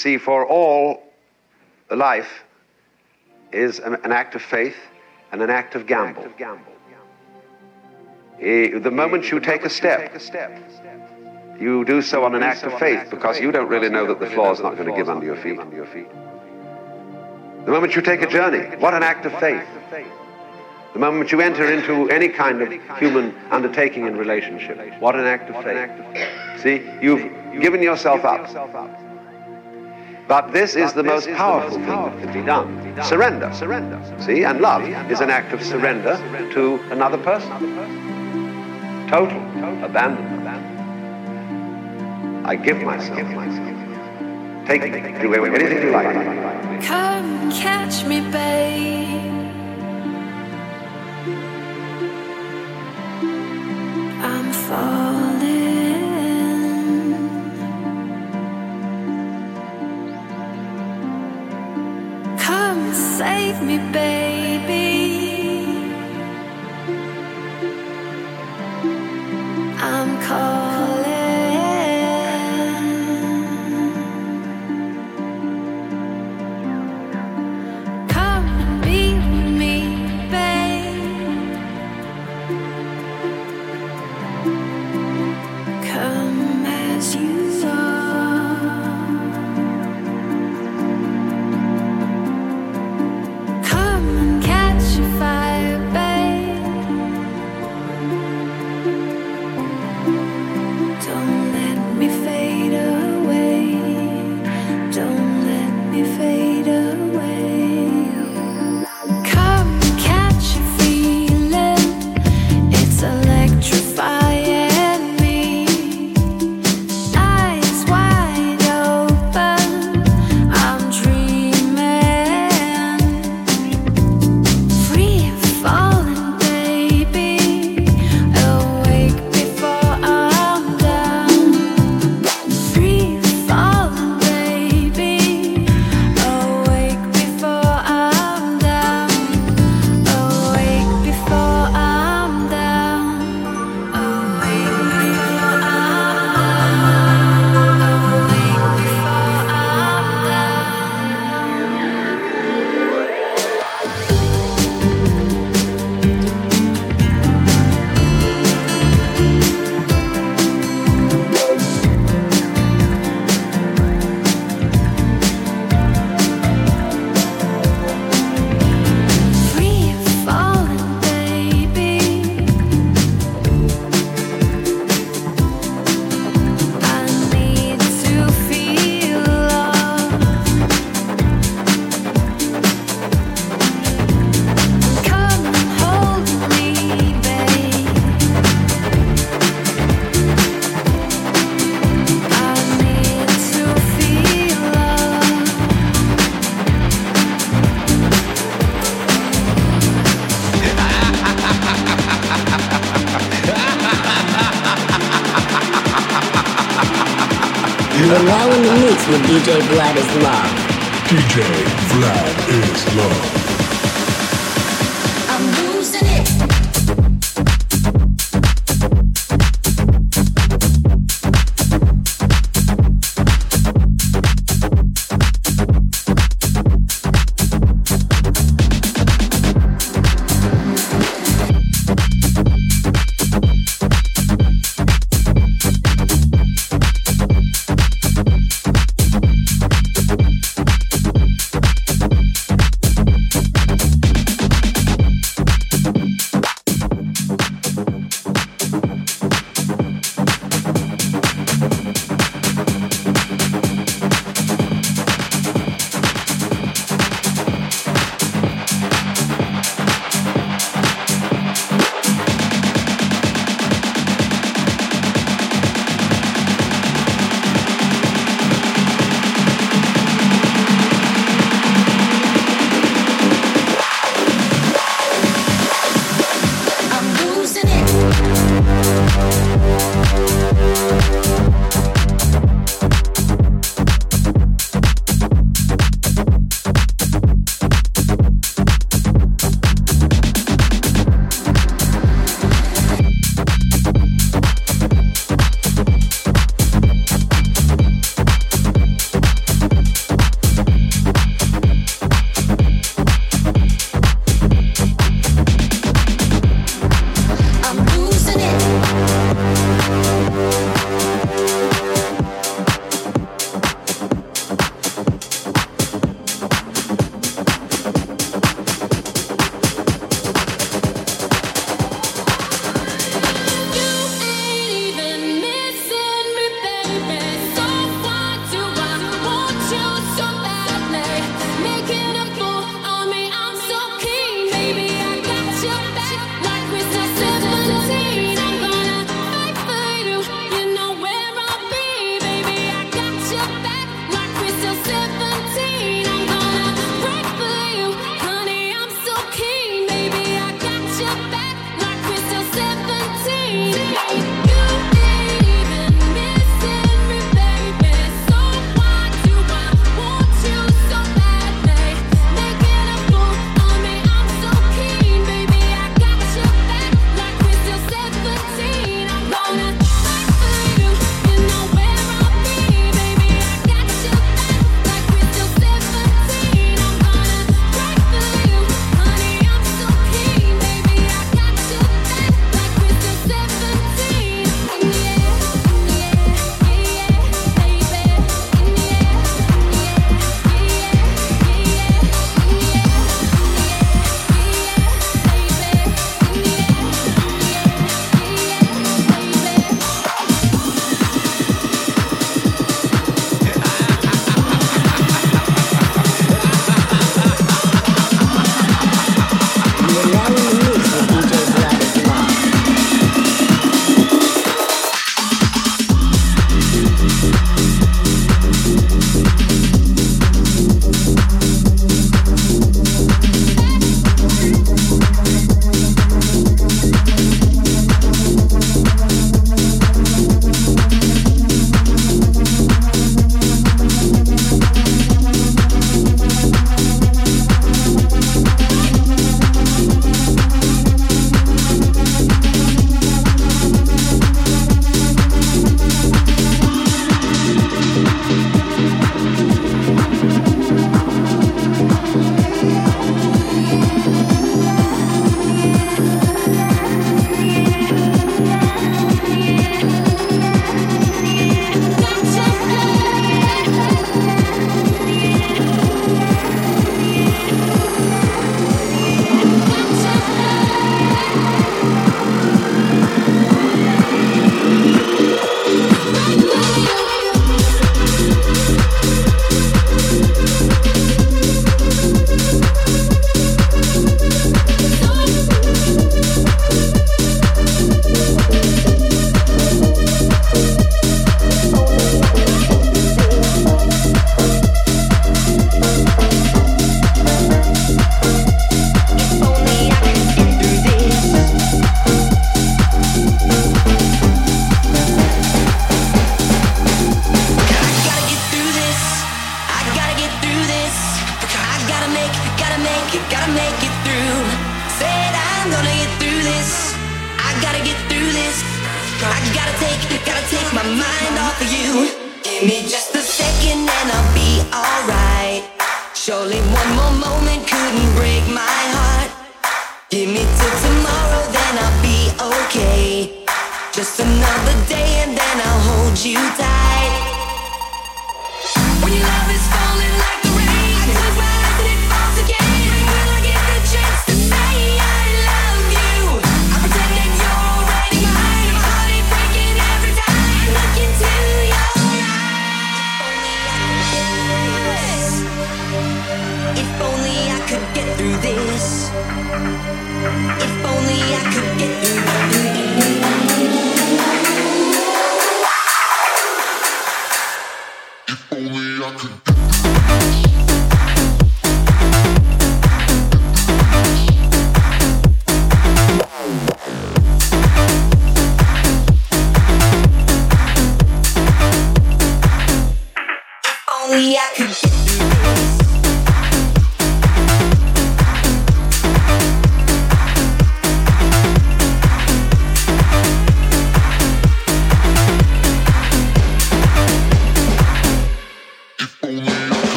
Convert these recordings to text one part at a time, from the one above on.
See, for all life is an, an act of faith and an act of gamble. Eh, The moment you take a step, you do so on an act of faith because you don't really know that the floor is not going to give under your feet. The moment you take a journey, what an act of faith. The moment you enter into any kind of human undertaking in relationship, what an act of faith. See, you've given yourself up. But this is the most powerful thing that can be done. Surrender. Surrender. See, and love is an act of surrender to another person. Total abandonment. I give myself. Take me. Do anything you like. Come catch me, babe. Me, baby.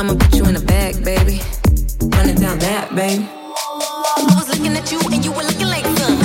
I'ma put you in a bag, baby. Running down that, baby. I was looking at you and you were looking like some.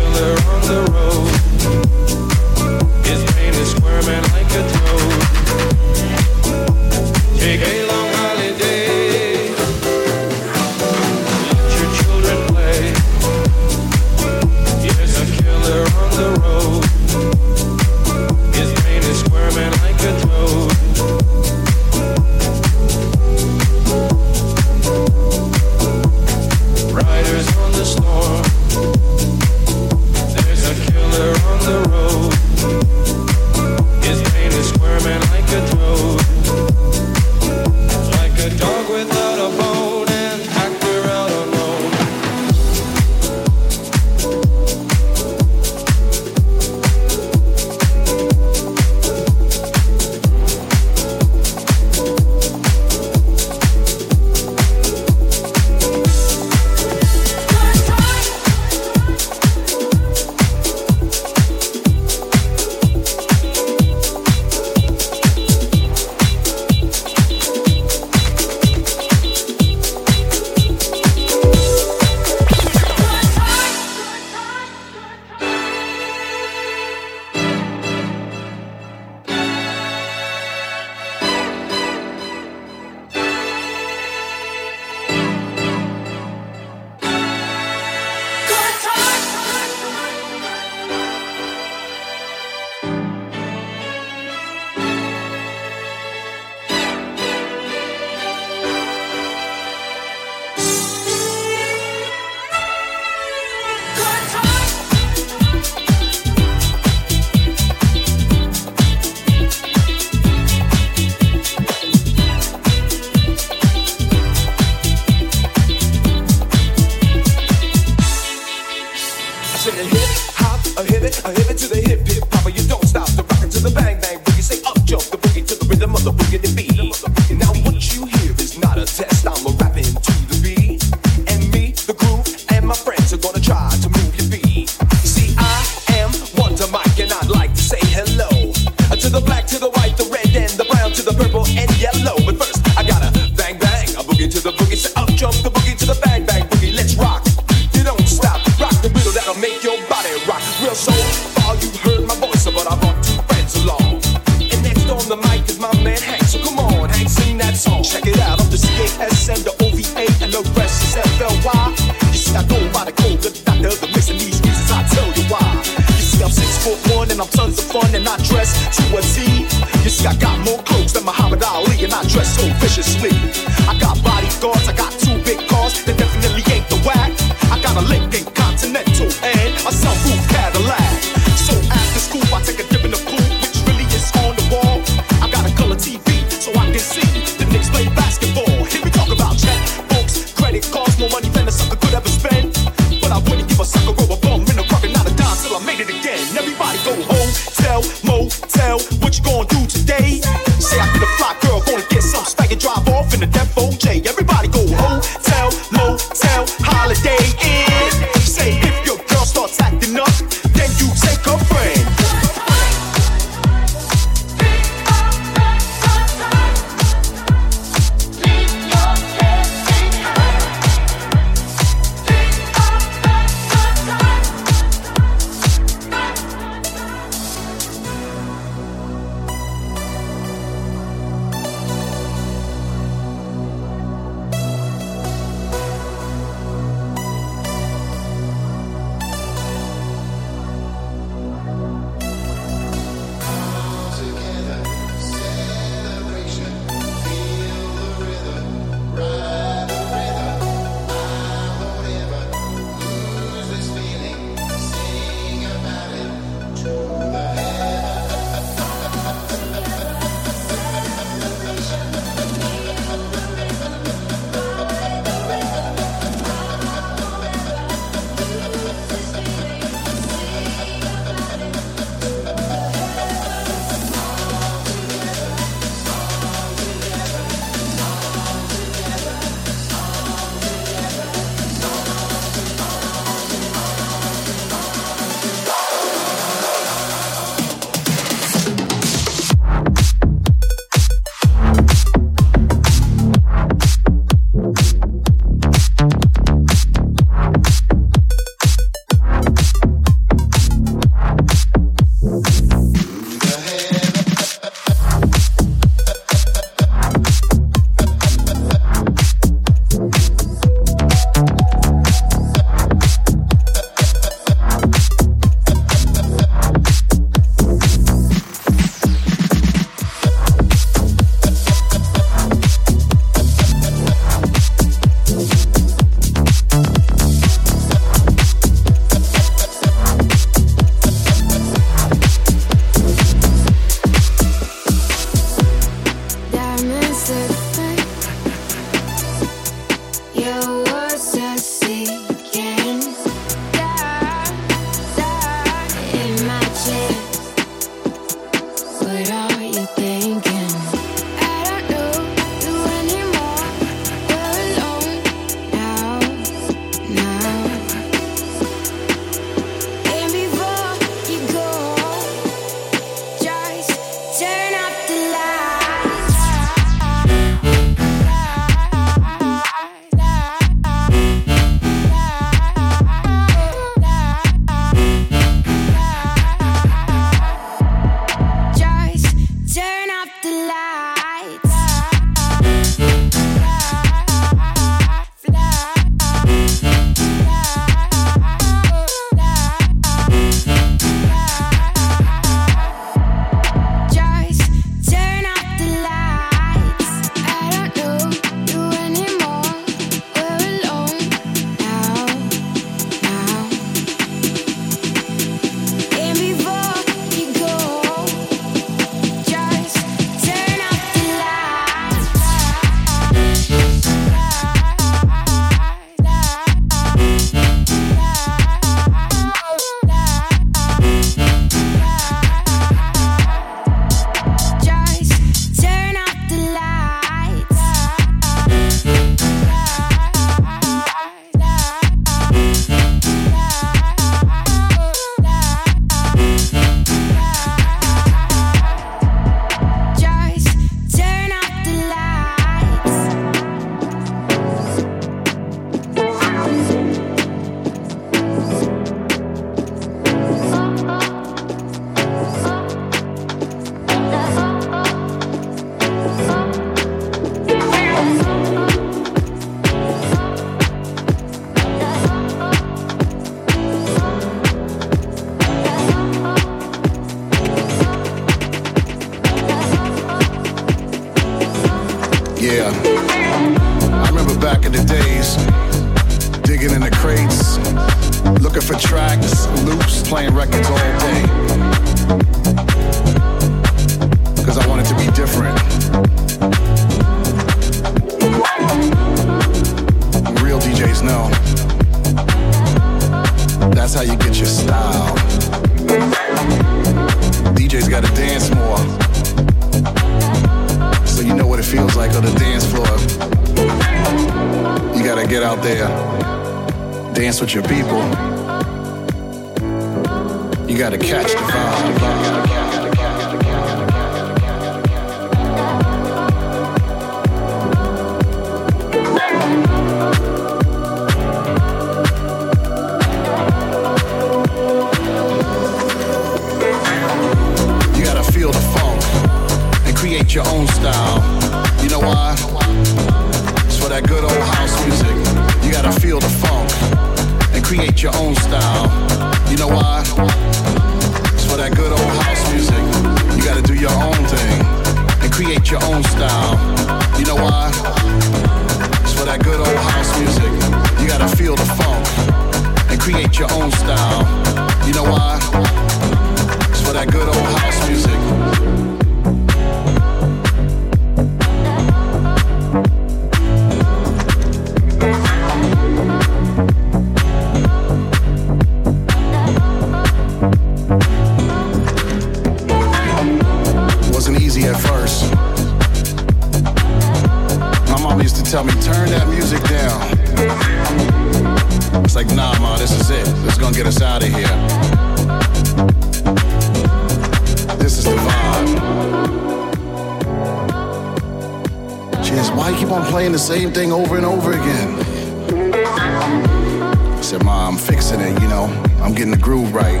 fixing it, you know. I'm getting the groove right.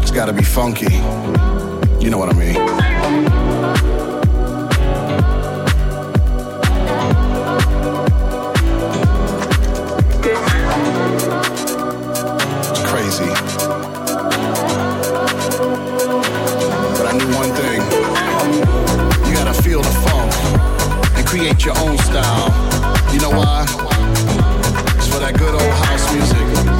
It's gotta be funky. You know what I mean. It's crazy. But I knew one thing: you gotta feel the funk and create your own style. You know why? It's for that good old house music.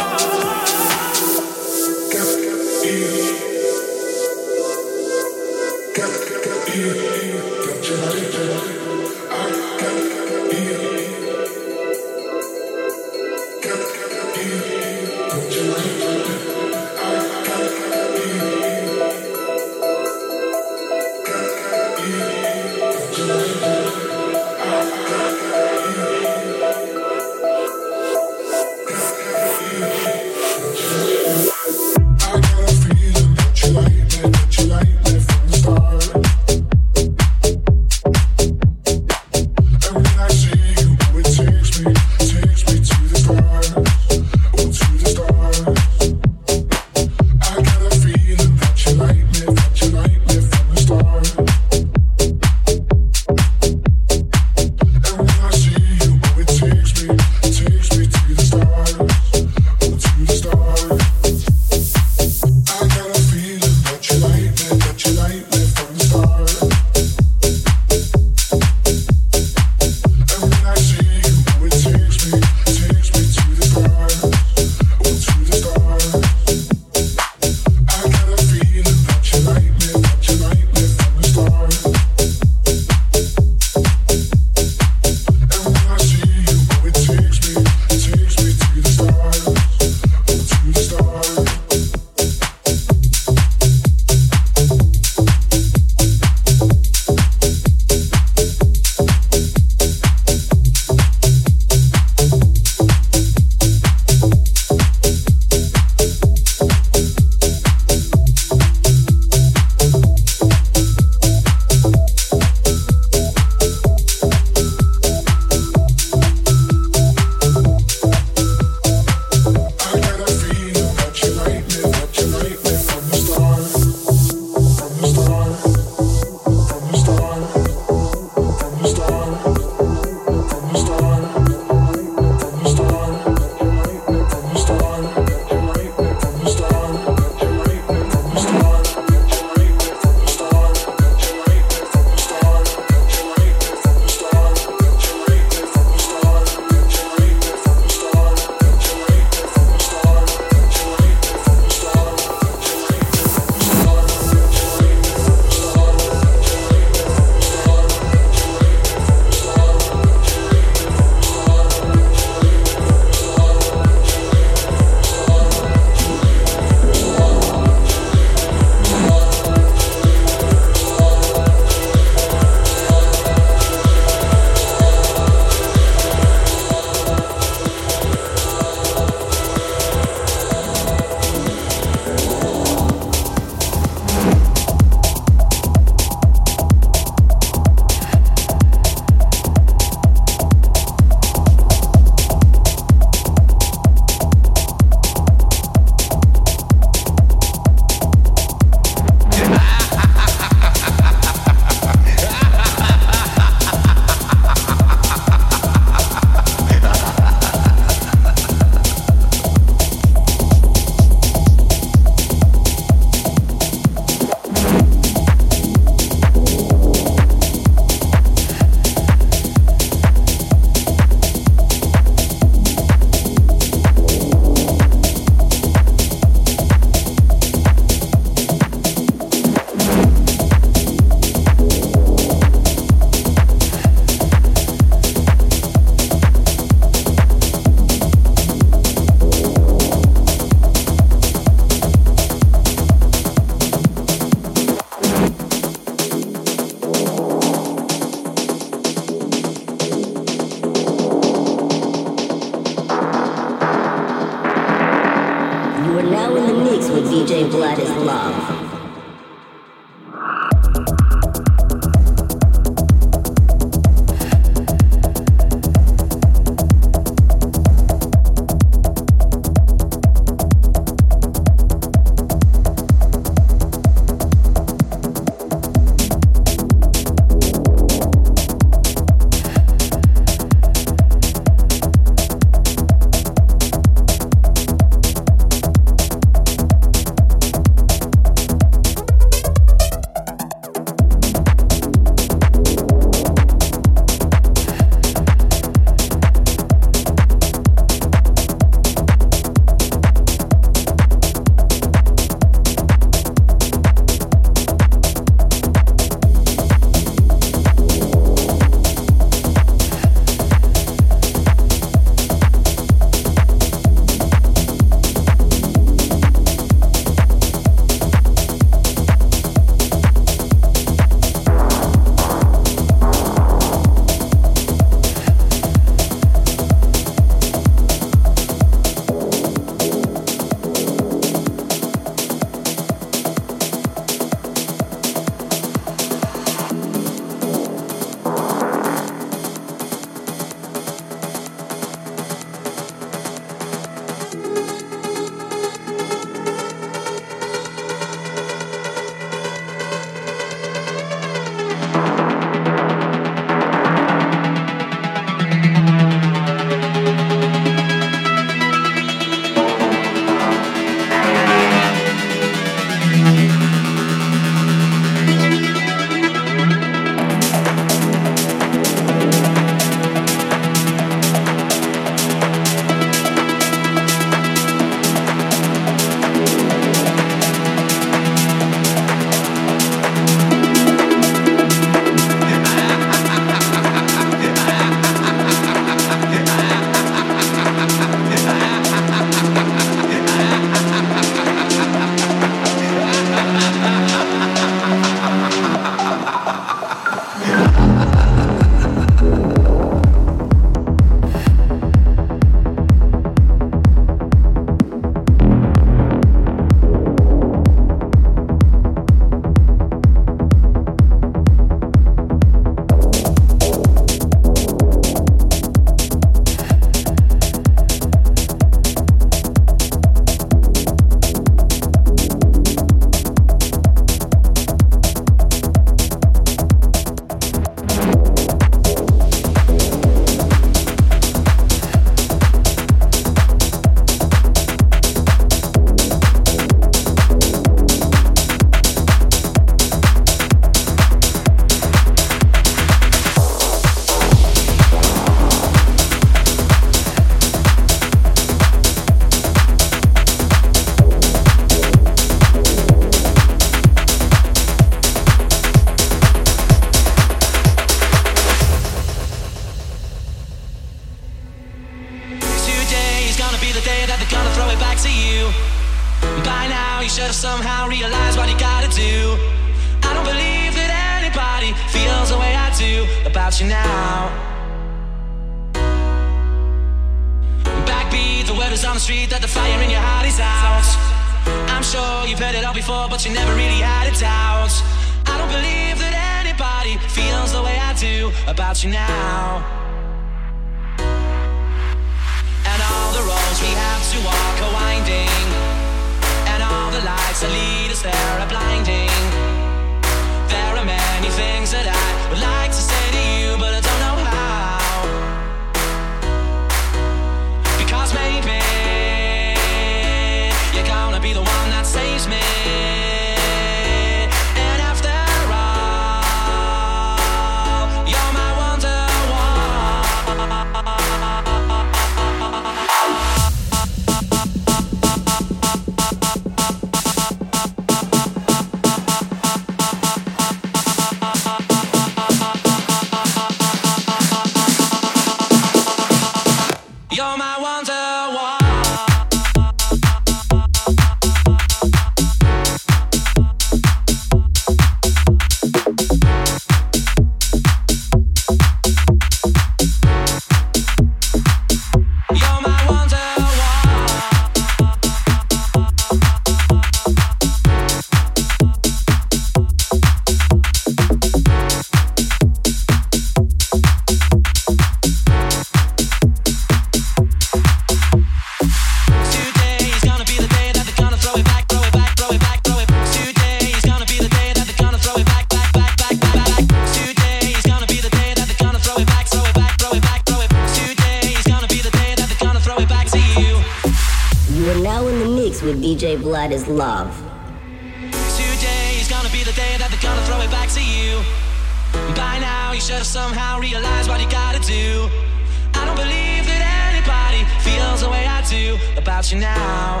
About you now.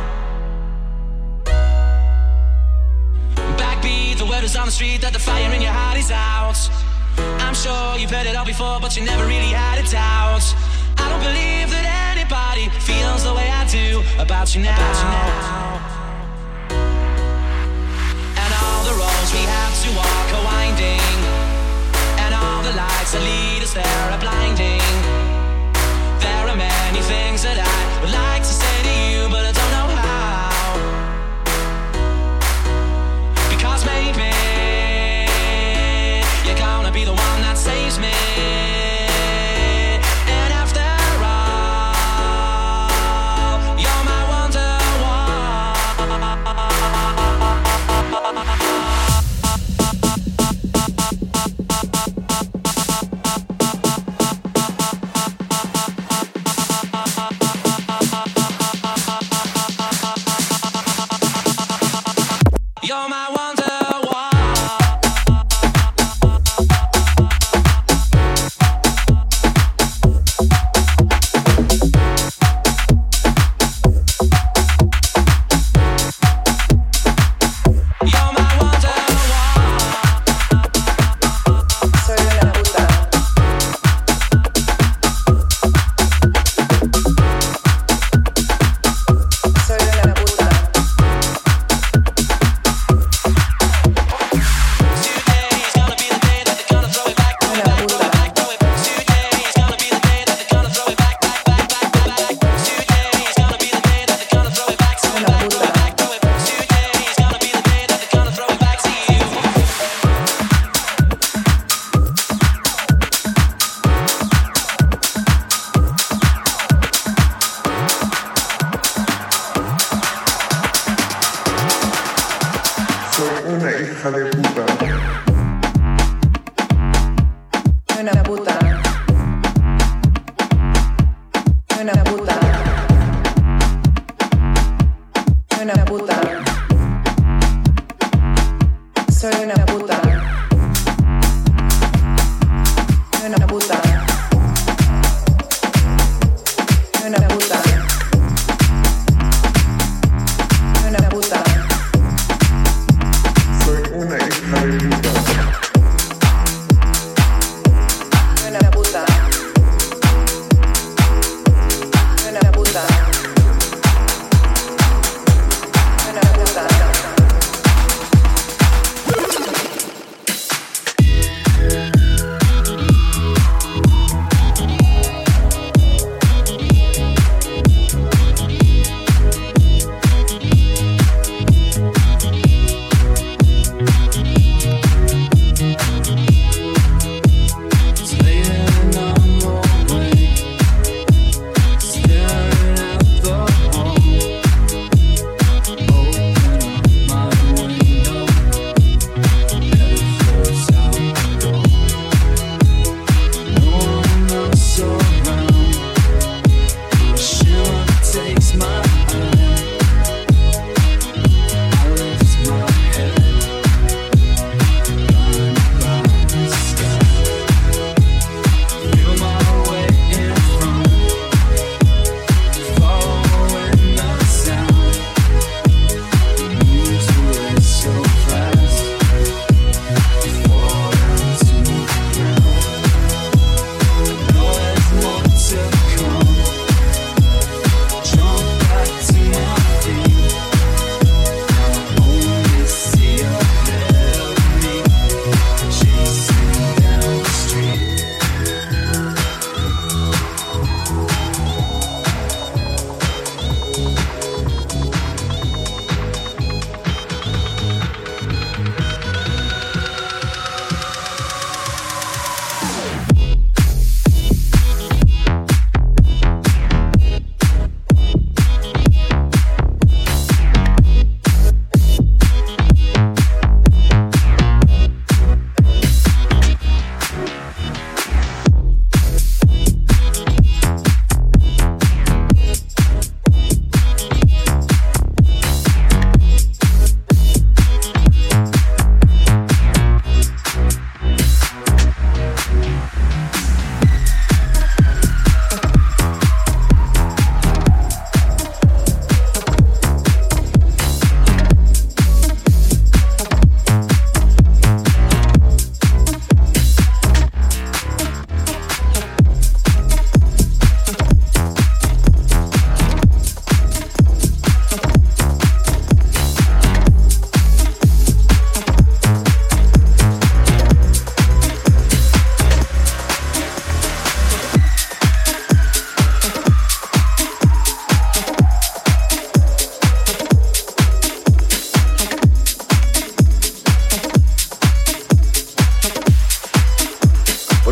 Backbeat, the word is on the street that the fire in your heart is out. I'm sure you've heard it all before, but you never really had a doubt. I don't believe that anybody feels the way I do about you now. And all the roads we have to walk are winding. And all the lights that lead us there are blinding.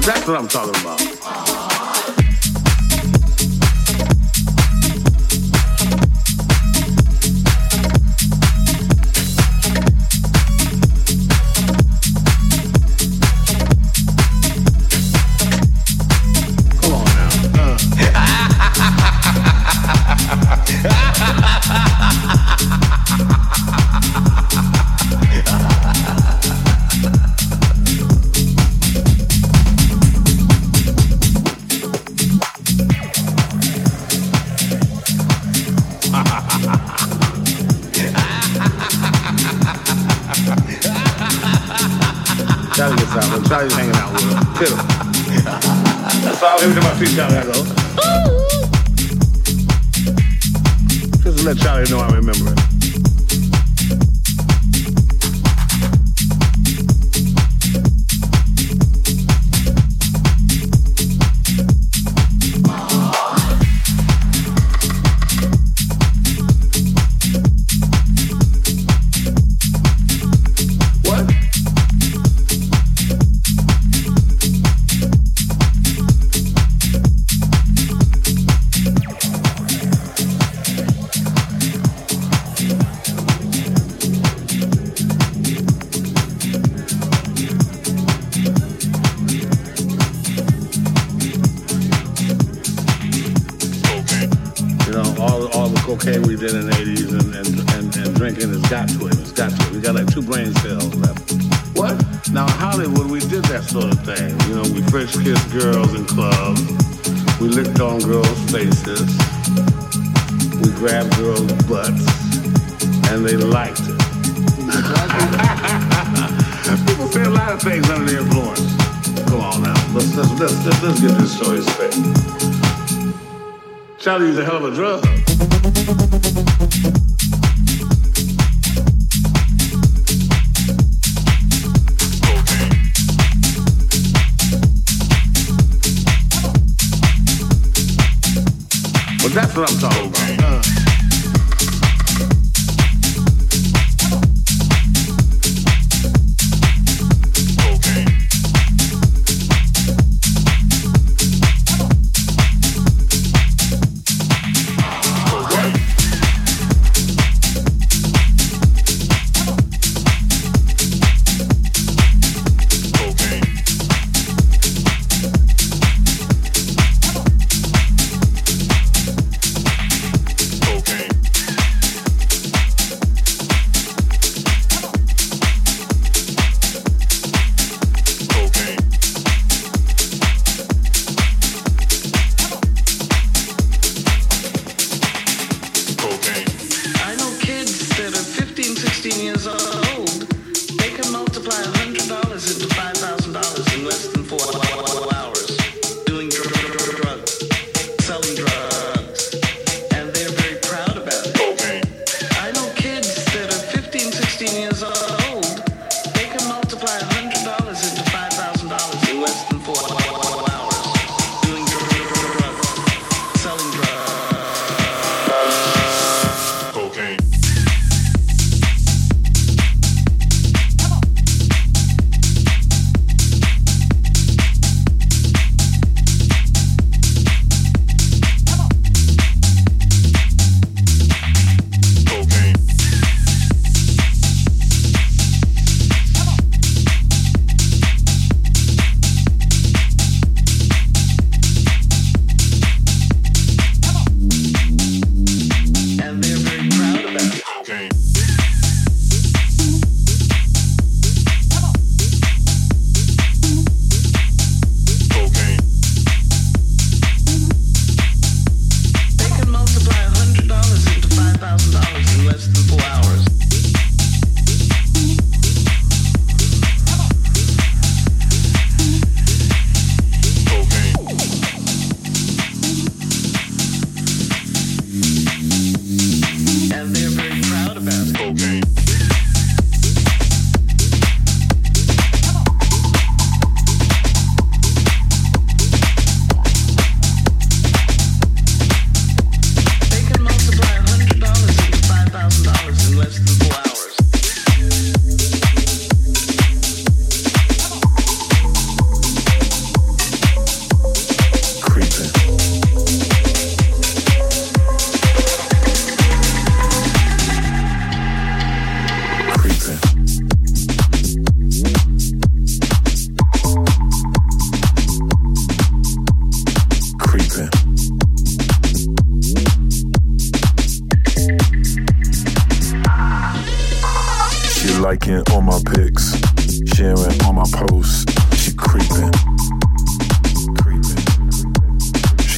exactly what I'm talking about.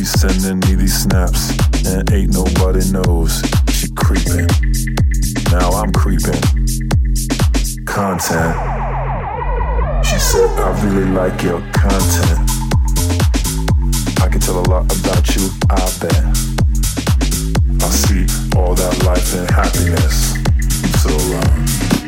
She sending me these snaps, and ain't nobody knows. She creeping. Now I'm creeping. Content. She said, I really like your content. I can tell a lot about you, I bet. I see all that life and happiness. So, uh,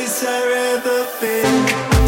place I'd rather be.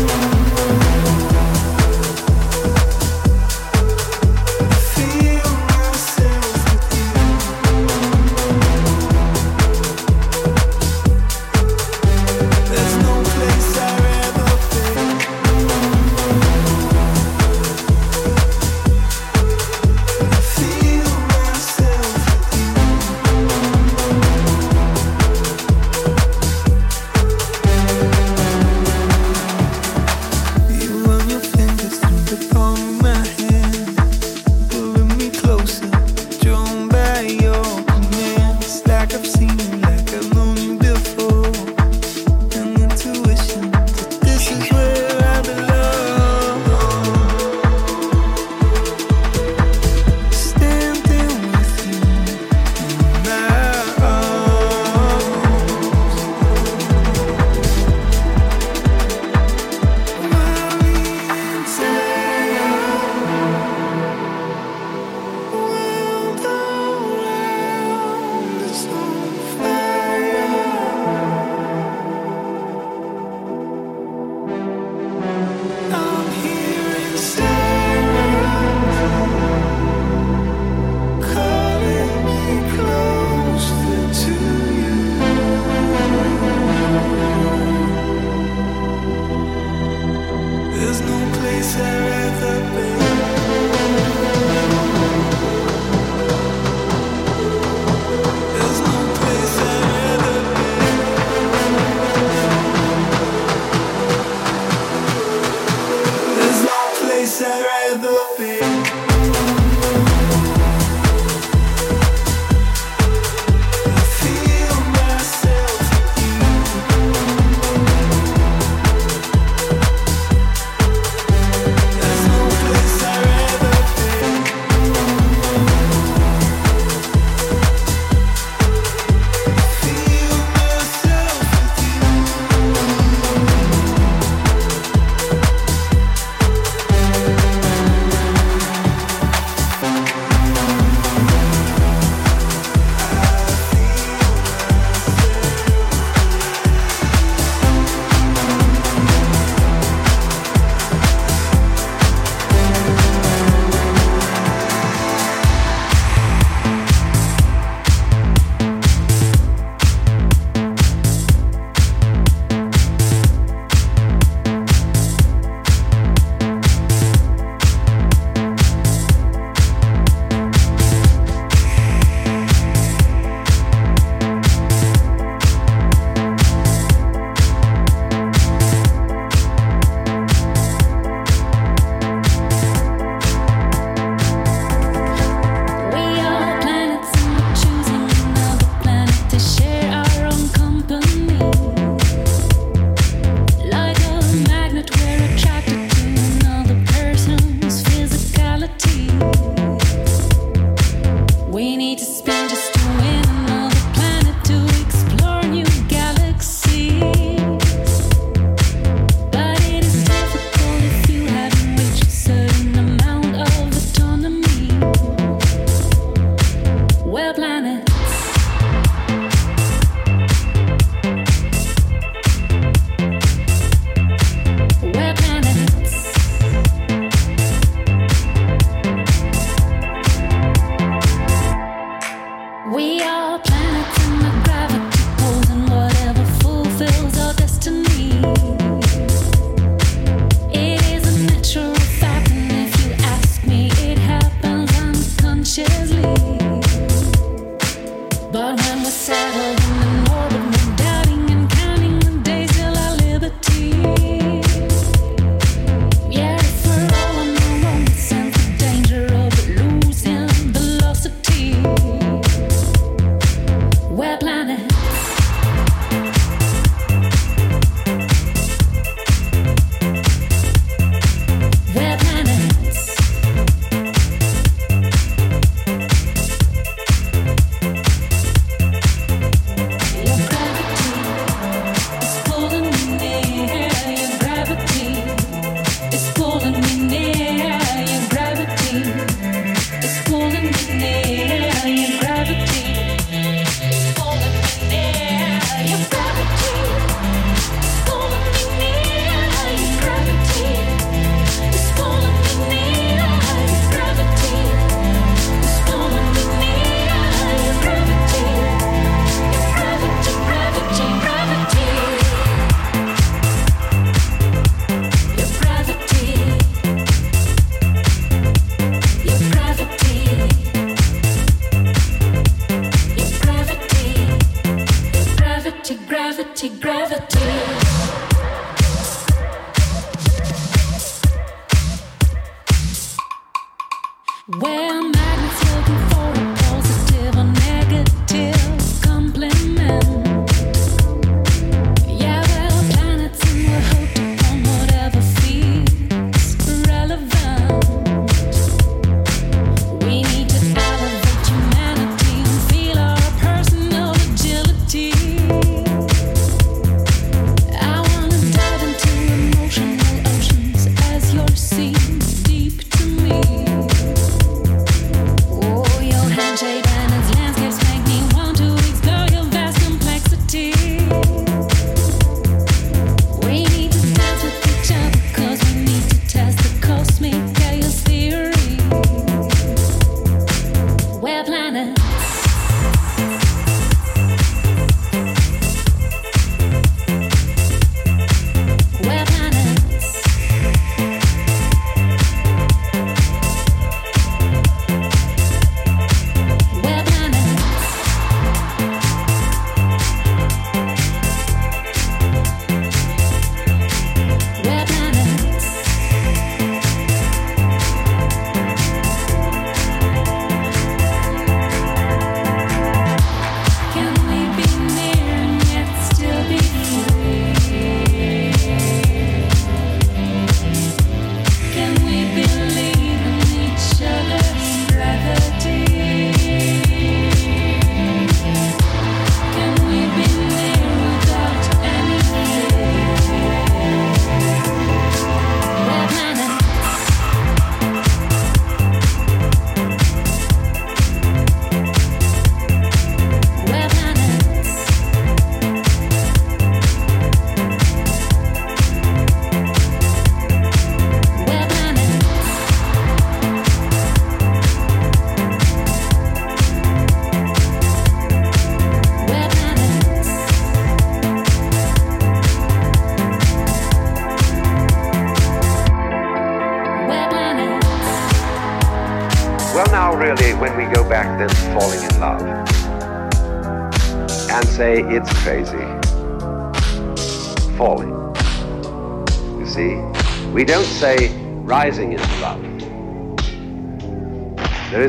Where am I?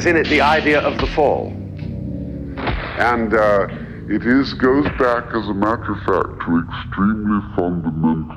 has in it the idea of the fall. And uh, it is goes back, as a matter of fact, to extremely fundamental